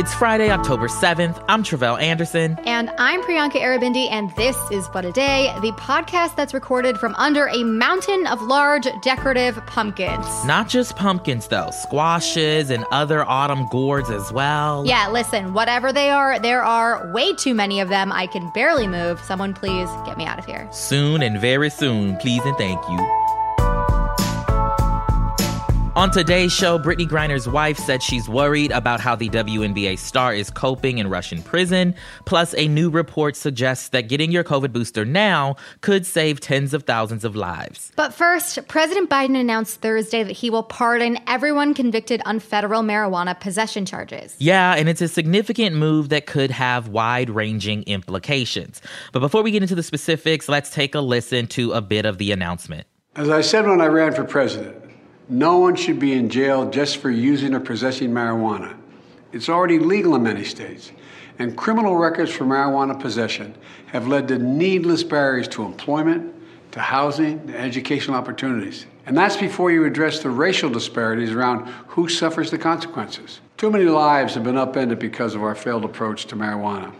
It's Friday, October 7th. I'm Tre'vell Anderson. And I'm Priyanka Aribindi, and this is What a Day, the podcast that's recorded from under a mountain of large decorative pumpkins. Not just pumpkins, though, squashes and other autumn gourds as well. Yeah, listen, whatever they are, there are way too many of them. I can barely move. Someone please get me out of here. Soon and very soon, please and thank you. On today's show, Brittney Griner's wife said she's worried about how the WNBA star is coping in Russian prison. Plus, a new report suggests that getting your COVID booster now could save tens of thousands of lives. But first, President Biden announced Thursday that he will pardon everyone convicted on federal marijuana possession charges. Yeah, and it's a significant move that could have wide ranging implications. But before we get into the specifics, let's take a listen to a bit of the announcement. As I said when I ran for president, no one should be in jail just for using or possessing marijuana. It's already legal in many states, and criminal records for marijuana possession have led to needless barriers to employment, to housing, to educational opportunities. And that's before you address the racial disparities around who suffers the consequences. Too many lives have been upended because of our failed approach to marijuana.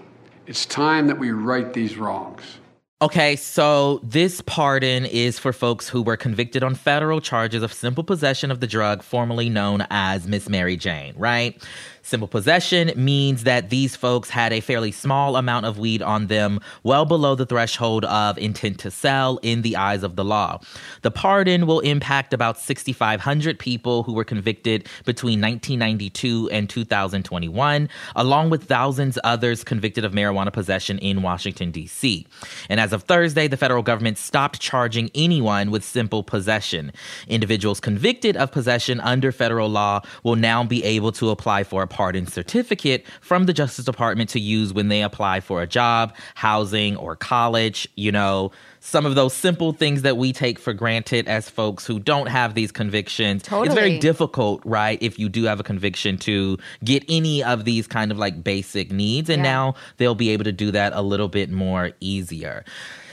It's time that we right these wrongs. Okay, so this pardon is for folks who were convicted on federal charges of simple possession of the drug formerly known as Miss Mary Jane, right? Simple possession means that these folks had a fairly small amount of weed on them, well below the threshold of intent to sell in the eyes of the law. The pardon will impact about 6,500 people who were convicted between 1992 and 2021, along with thousands others convicted of marijuana possession in Washington, D.C. And as of Thursday, the federal government stopped charging anyone with simple possession. Individuals convicted of possession under federal law will now be able to apply for a pardon certificate from the Justice Department to use when they apply for a job, housing, or college. You know, some of those simple things that we take for granted as folks who don't have these convictions. Totally. It's very difficult, right, if you do have a conviction to get any of these kind of like basic needs. And Yeah. now they'll be able to do that a little bit more easier.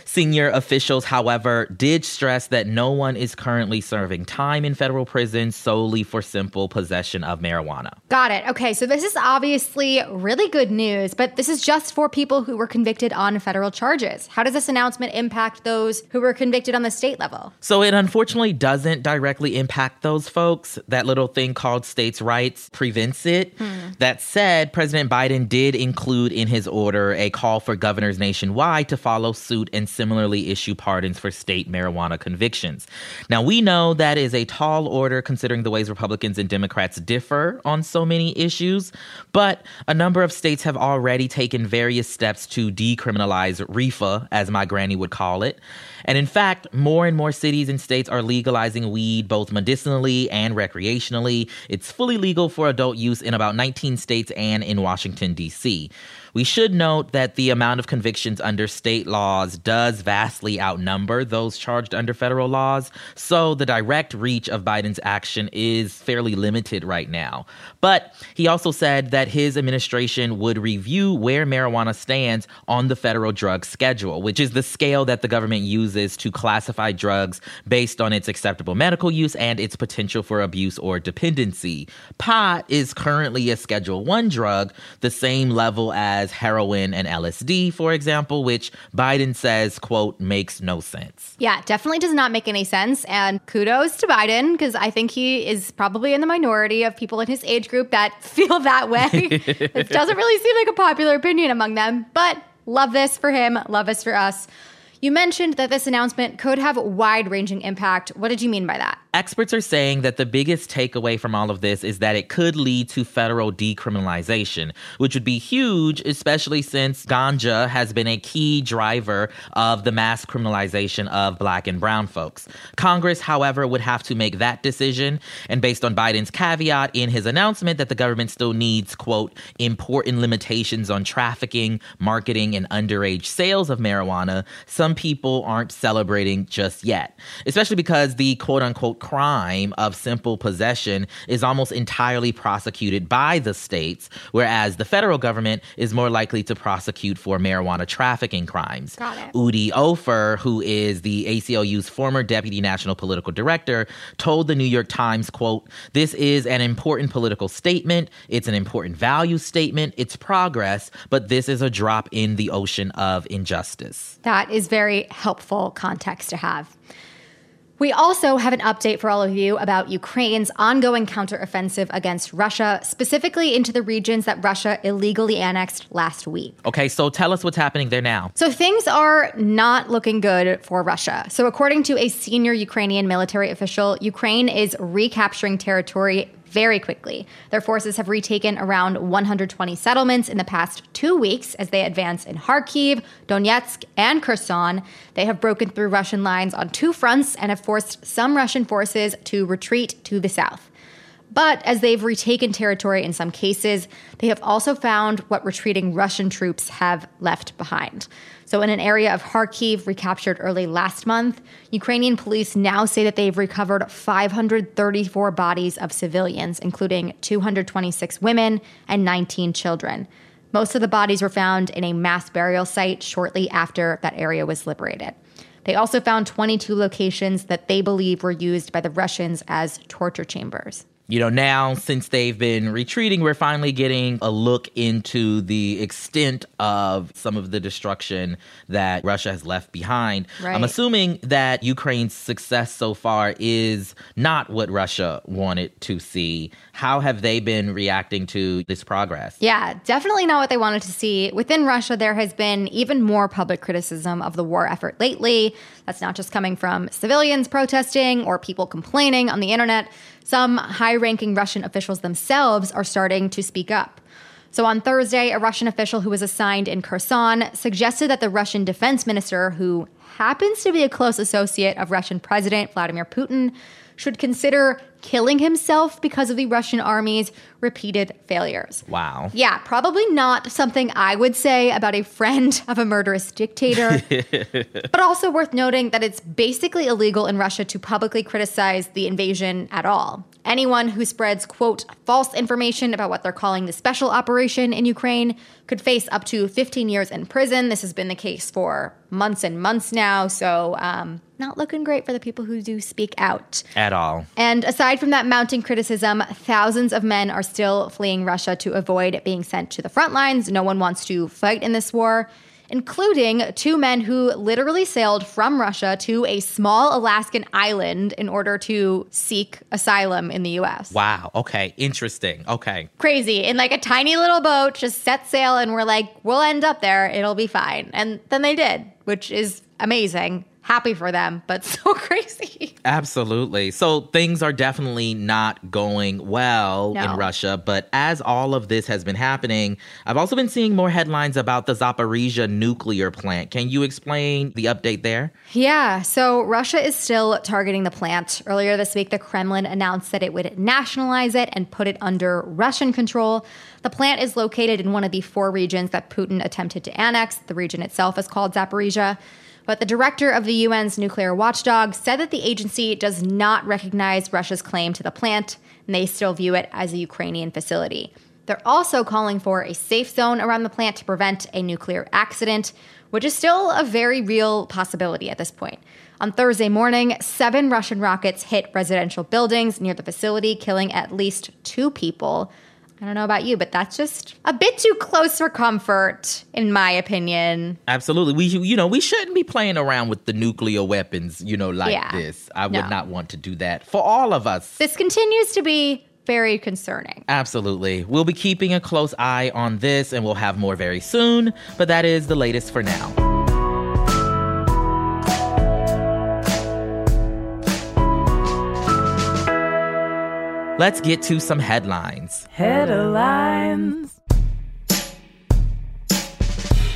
Senior officials, however, did stress that no one is currently serving time in federal prison solely for simple possession of marijuana. Got it. Okay, so this is obviously really good news, but this is just for people who were convicted on federal charges. How does this announcement impact those who were convicted on the state level? So it unfortunately doesn't directly impact those folks. That little thing called states' rights prevents it. Hmm. That said, President Biden did include in his order a call for governors nationwide to follow suit and similarly issue pardons for state marijuana convictions. Now, we know that is a tall order considering the ways Republicans and Democrats differ on so many issues, but a number of states have already taken various steps to decriminalize reefer, as my granny would call it. And in fact, more and more cities and states are legalizing weed both medicinally and recreationally. It's fully legal for adult use in about 19 states and in Washington, D.C. We should note that the amount of convictions under state laws does vastly outnumber those charged under federal laws, so the direct reach of Biden's action is fairly limited right now. But he also said that his administration would review where marijuana stands on the federal drug schedule, which is the scale that the government uses to classify drugs based on its acceptable medical use and its potential for abuse or dependency. Pot is currently a Schedule 1 drug, the same level as heroin and LSD, for example, which Biden says, quote, makes no sense. Yeah, definitely does not make any sense. And kudos to Biden, because I think he is probably in the minority of people in his age group that feel that way. it doesn't really seem like a popular opinion among them, but love this for him, love this for us. You mentioned that this announcement could have wide ranging impact. What did you mean by that? Experts are saying that the biggest takeaway from all of this is that it could lead to federal decriminalization, which would be huge, especially since ganja has been a key driver of the mass criminalization of black and brown folks. Congress, however, would have to make that decision. And based on Biden's caveat in his announcement that the government still needs, quote, important limitations on trafficking, marketing, and underage sales of marijuana, some people aren't celebrating just yet, especially because the quote unquote crime of simple possession is almost entirely prosecuted by the states, whereas the federal government is more likely to prosecute for marijuana trafficking crimes. Got it. Udi Ofer, who is the ACLU's former deputy national political director, told the New York Times, quote, "This is an important political statement. It's an important value statement. It's progress, but this is a drop in the ocean of injustice." That is very helpful context to have. We also have an update for all of you about Ukraine's ongoing counteroffensive against Russia, specifically into the regions that Russia illegally annexed last week. Okay, so tell us what's happening there now. So things are not looking good for Russia. So, according to a senior Ukrainian military official, Ukraine is recapturing territory very quickly. Their forces have retaken around 120 settlements in the past two weeks as they advance in Kharkiv, Donetsk, and Kherson. They have broken through Russian lines on two fronts and have forced some Russian forces to retreat to the south. But as they've retaken territory in some cases, they have also found what retreating Russian troops have left behind. So, in an area of Kharkiv recaptured early last month, Ukrainian police now say that they've recovered 534 bodies of civilians, including 226 women and 19 children. Most of the bodies were found in a mass burial site shortly after that area was liberated. They also found 22 locations that they believe were used by the Russians as torture chambers you know, now since they've been retreating, we're finally getting a look into the extent of some of the destruction that Russia has left behind. Right. I'm assuming that Ukraine's success so far is not what Russia wanted to see. How have they been reacting to this progress? Yeah, definitely not what they wanted to see. Within Russia, there has been even more public criticism of the war effort lately. That's not just coming from civilians protesting or people complaining on the internet. Some high ranking Russian officials themselves are starting to speak up. So on Thursday, a Russian official who was assigned in Kherson suggested that the Russian defense minister, who happens to be a close associate of Russian President Vladimir Putin, should consider killing himself because of the Russian army's repeated failures. Wow. Yeah, probably not something I would say about a friend of a murderous dictator. but also worth noting that it's basically illegal in Russia to publicly criticize the invasion at all. Anyone who spreads, quote, false information about what they're calling the special operation in Ukraine could face up to 15 years in prison. This has been the case for months and months now. So, um, not looking great for the people who do speak out. At all. And aside from that mounting criticism, thousands of men are still fleeing Russia to avoid being sent to the front lines. No one wants to fight in this war including two men who literally sailed from Russia to a small Alaskan island in order to seek asylum in the US. Wow. Okay. Interesting. Okay. Crazy. In like a tiny little boat, just set sail, and we're like, we'll end up there. It'll be fine. And then they did, which is amazing happy for them, but so crazy. Absolutely. So things are definitely not going well No. in Russia. But as all of this has been happening, I've also been seeing more headlines about the Zaporizhia nuclear plant. Can you explain the update there? Yeah, so Russia is still targeting the plant. Earlier this week, the Kremlin announced that it would nationalize it and put it under Russian control. The plant is located in one of the four regions that Putin attempted to annex. The region itself is called Zaporizhia. But the director of the UN's nuclear watchdog said that the agency does not recognize Russia's claim to the plant, and they still view it as a Ukrainian facility. They're also calling for a safe zone around the plant to prevent a nuclear accident, which is still a very real possibility at this point. On Thursday morning, seven Russian rockets hit residential buildings near the facility, killing at least two people. I don't know about you, but that's just a bit too close for comfort, in my opinion. Absolutely. We you know, we shouldn't be playing around with the nuclear weapons, you know, like Yeah. this. I would No. not want to do that for all of us. This continues to be very concerning. Absolutely. We'll be keeping a close eye on this and we'll have more very soon, but that is the latest for now. Let's get to some headlines. Headlines.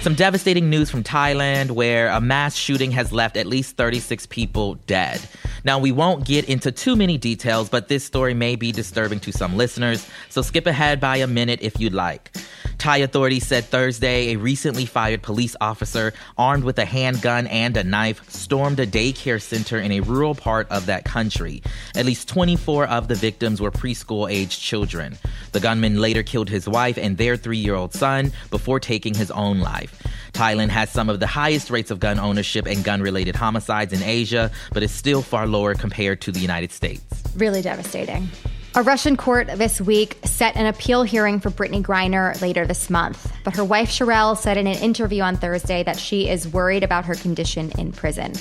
Some devastating news from Thailand where a mass shooting has left at least 36 people dead. Now, we won't get into too many details, but this story may be disturbing to some listeners, so skip ahead by a minute if you'd like. Thai authorities said Thursday a recently fired police officer armed with a handgun and a knife stormed a daycare center in a rural part of that country. At least 24 of the victims were preschool aged children. The gunman later killed his wife and their three year old son before taking his own life. Thailand has some of the highest rates of gun ownership and gun related homicides in Asia, but is still far lower compared to the United States. Really devastating. A Russian court this week set an appeal hearing for Brittney Griner later this month, but her wife Cherelle said in an interview on Thursday that she is worried about her condition in prison.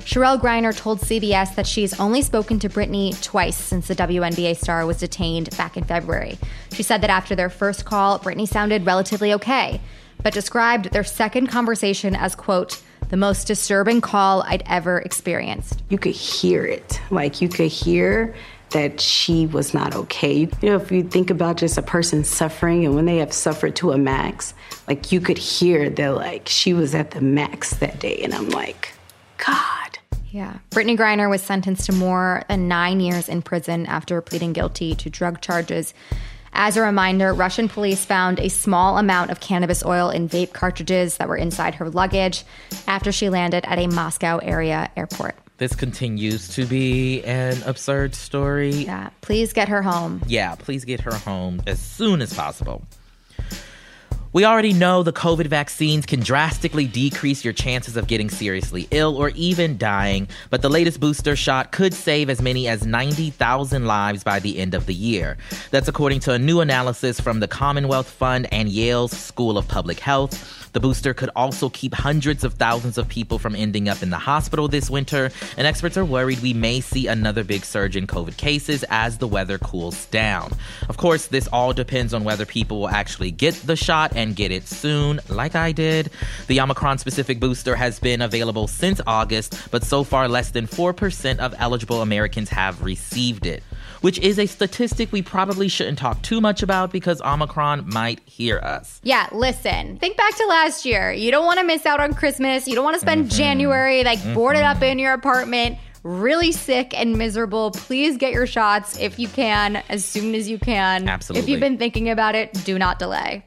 Cherelle Griner told CBS that she's only spoken to Brittney twice since the WNBA star was detained back in February. She said that after their first call, Brittney sounded relatively okay, but described their second conversation as, quote, the most disturbing call I'd ever experienced. You could hear it. Like you could hear that she was not okay. You know, if you think about just a person suffering and when they have suffered to a max, like you could hear that like she was at the max that day. And I'm like, God. Yeah. Brittney Griner was sentenced to more than nine years in prison after pleading guilty to drug charges. As a reminder, Russian police found a small amount of cannabis oil in vape cartridges that were inside her luggage after she landed at a Moscow area airport. This continues to be an absurd story. Yeah, please get her home. Yeah, please get her home as soon as possible. We already know the COVID vaccines can drastically decrease your chances of getting seriously ill or even dying, but the latest booster shot could save as many as 90,000 lives by the end of the year. That's according to a new analysis from the Commonwealth Fund and Yale's School of Public Health. The booster could also keep hundreds of thousands of people from ending up in the hospital this winter, and experts are worried we may see another big surge in COVID cases as the weather cools down. Of course, this all depends on whether people will actually get the shot and get it soon, like I did. The Omicron specific booster has been available since August, but so far less than 4% of eligible Americans have received it which is a statistic we probably shouldn't talk too much about because Omicron might hear us. Yeah, listen, think back to last year. You don't want to miss out on Christmas. You don't want to spend mm-hmm. January like mm-hmm. boarded up in your apartment really sick and miserable, please get your shots if you can, as soon as you can. Absolutely. If you've been thinking about it, do not delay.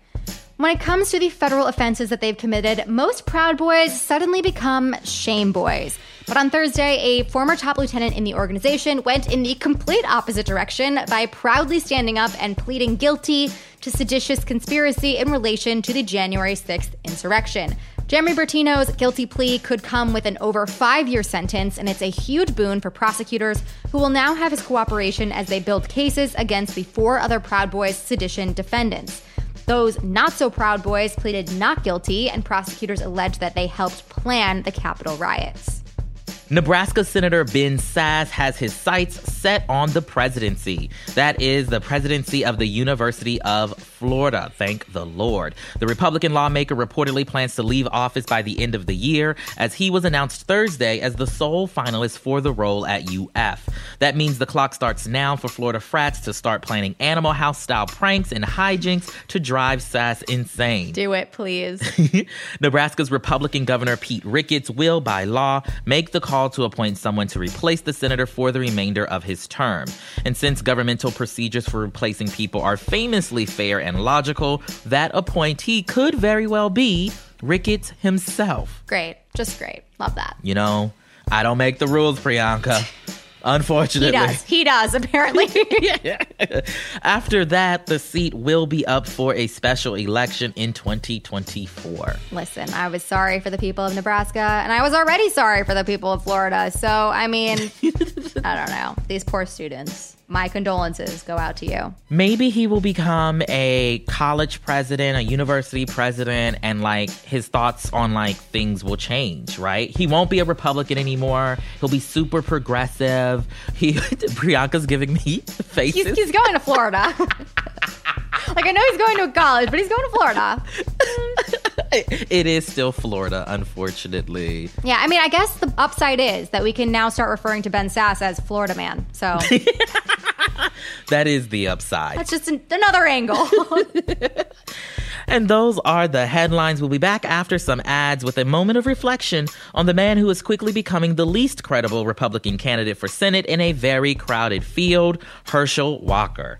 When it comes to the federal offenses that they've committed, most Proud Boys suddenly become shame boys. But on Thursday, a former top lieutenant in the organization went in the complete opposite direction by proudly standing up and pleading guilty to seditious conspiracy in relation to the January 6th insurrection. Jeremy Bertino's guilty plea could come with an over five year sentence, and it's a huge boon for prosecutors who will now have his cooperation as they build cases against the four other Proud Boys sedition defendants. Those not so proud boys pleaded not guilty, and prosecutors alleged that they helped plan the Capitol riots. Nebraska Senator Ben Sasse has his sights set on the presidency. That is the presidency of the University of Florida. Thank the Lord. The Republican lawmaker reportedly plans to leave office by the end of the year, as he was announced Thursday as the sole finalist for the role at UF. That means the clock starts now for Florida frats to start planning Animal House style pranks and hijinks to drive Sasse insane. Do it, please. Nebraska's Republican Governor Pete Ricketts will, by law, make the call to appoint someone to replace the senator for the remainder of his term. And since governmental procedures for replacing people are famously fair and logical, that appointee could very well be Ricketts himself. Great. Just great. Love that. You know, I don't make the rules, Priyanka. Unfortunately. He does. He does, apparently. After that, the seat will be up for a special election in 2024. Listen, I was sorry for the people of Nebraska, and I was already sorry for the people of Florida. So, I mean, I don't know. These poor students my condolences go out to you. Maybe he will become a college president, a university president, and like his thoughts on like things will change, right? He won't be a Republican anymore. He'll be super progressive. He Priyanka's giving me faces. He's, he's going to Florida. like I know he's going to college, but he's going to Florida. it is still Florida, unfortunately. Yeah, I mean, I guess the upside is that we can now start referring to Ben Sasse as Florida Man. So that is the upside. That's just an- another angle. And those are the headlines. We'll be back after some ads with a moment of reflection on the man who is quickly becoming the least credible Republican candidate for Senate in a very crowded field, Herschel Walker.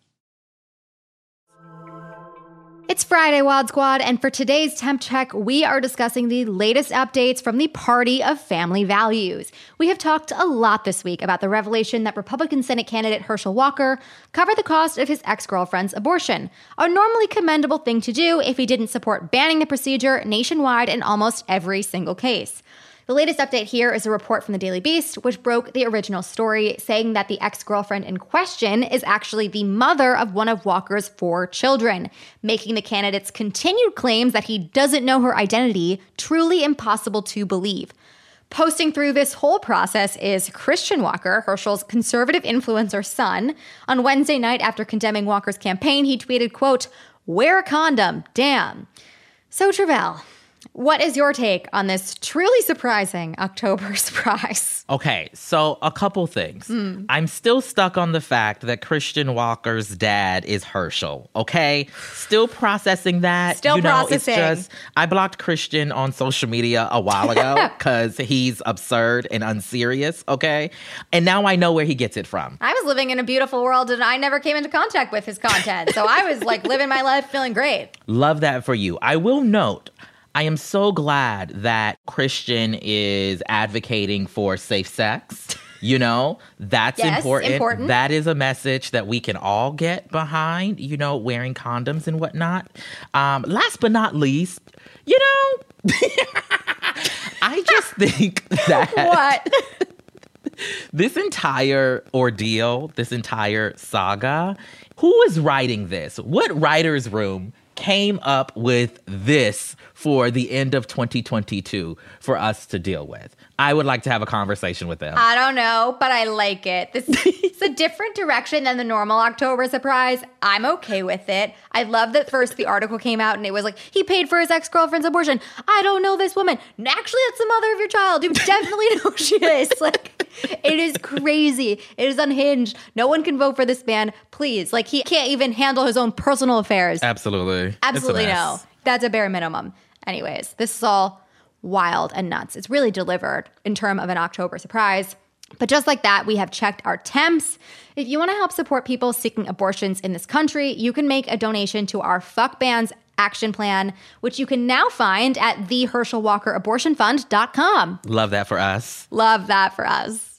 It's Friday, WAD Squad, and for today's temp check, we are discussing the latest updates from the Party of Family Values. We have talked a lot this week about the revelation that Republican Senate candidate Herschel Walker covered the cost of his ex girlfriend's abortion, a normally commendable thing to do if he didn't support banning the procedure nationwide in almost every single case. The latest update here is a report from the Daily Beast, which broke the original story, saying that the ex girlfriend in question is actually the mother of one of Walker's four children, making the candidate's continued claims that he doesn't know her identity truly impossible to believe. Posting through this whole process is Christian Walker, Herschel's conservative influencer son. On Wednesday night, after condemning Walker's campaign, he tweeted, quote, wear a condom, damn. So, Tre'vell, what is your take on this truly surprising October surprise? Okay, so a couple things. Hmm. I'm still stuck on the fact that Christian Walker's dad is Herschel. Okay, still processing that. Still you know, processing. It's just I blocked Christian on social media a while ago because he's absurd and unserious. Okay, and now I know where he gets it from. I was living in a beautiful world and I never came into contact with his content. So I was like living my life feeling great. Love that for you. I will note. I am so glad that Christian is advocating for safe sex. You know, that's Yes, important. important. That is a message that we can all get behind, you know, wearing condoms and whatnot. Um, last but not least, you know, I just think that What? this entire ordeal, this entire saga, who is writing this? What writer's room came up with this for the end of 2022 for us to deal with. I would like to have a conversation with them. I don't know, but I like it. This is a different direction than the normal October surprise. I'm okay with it. I love that first the article came out and it was like, he paid for his ex girlfriend's abortion. I don't know this woman. Actually, that's the mother of your child. You definitely know who she is. Like, it is crazy. It is unhinged. No one can vote for this man. Please. Like, he can't even handle his own personal affairs. Absolutely. Absolutely no. That's a bare minimum. Anyways, this is all wild and nuts. It's really delivered in term of an October surprise. But just like that, we have checked our temps. If you want to help support people seeking abortions in this country, you can make a donation to our Fuck Bans action plan, which you can now find at theherschelwalkerabortionfund.com. Love that for us. Love that for us.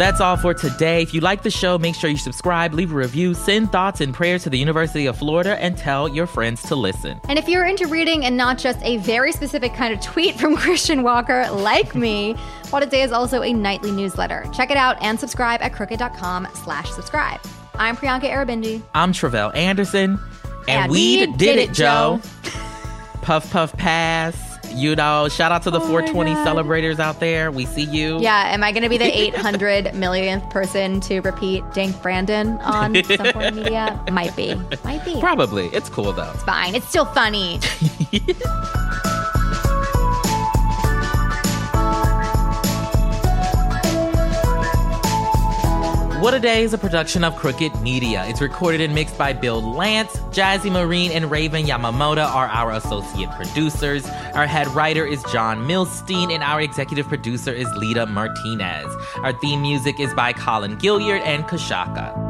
That's all for today. If you like the show, make sure you subscribe, leave a review, send thoughts and prayers to the University of Florida, and tell your friends to listen. And if you're into reading and not just a very specific kind of tweet from Christian Walker like me, What a Day is also a nightly newsletter. Check it out and subscribe at crooked.com slash subscribe. I'm Priyanka Aribindi. I'm Tre'vell Anderson, and, And we, we did, it, Joe. puff, puff, pass. You know, shout out to the 420 celebrators out there. We see you. Yeah, am I going to be the 800 millionth person to repeat Dank Brandon on some form of media? Might be. Might be. Probably. It's cool though. It's fine. It's still funny. What a Day is a production of Crooked Media. It's recorded and mixed by Bill Lance. Jazzy Marine and Raven Yamamoto are our associate producers. Our head writer is John Milstein, and our executive producer is Lita Martinez. Our theme music is by Colin Gilliard and Kashaka.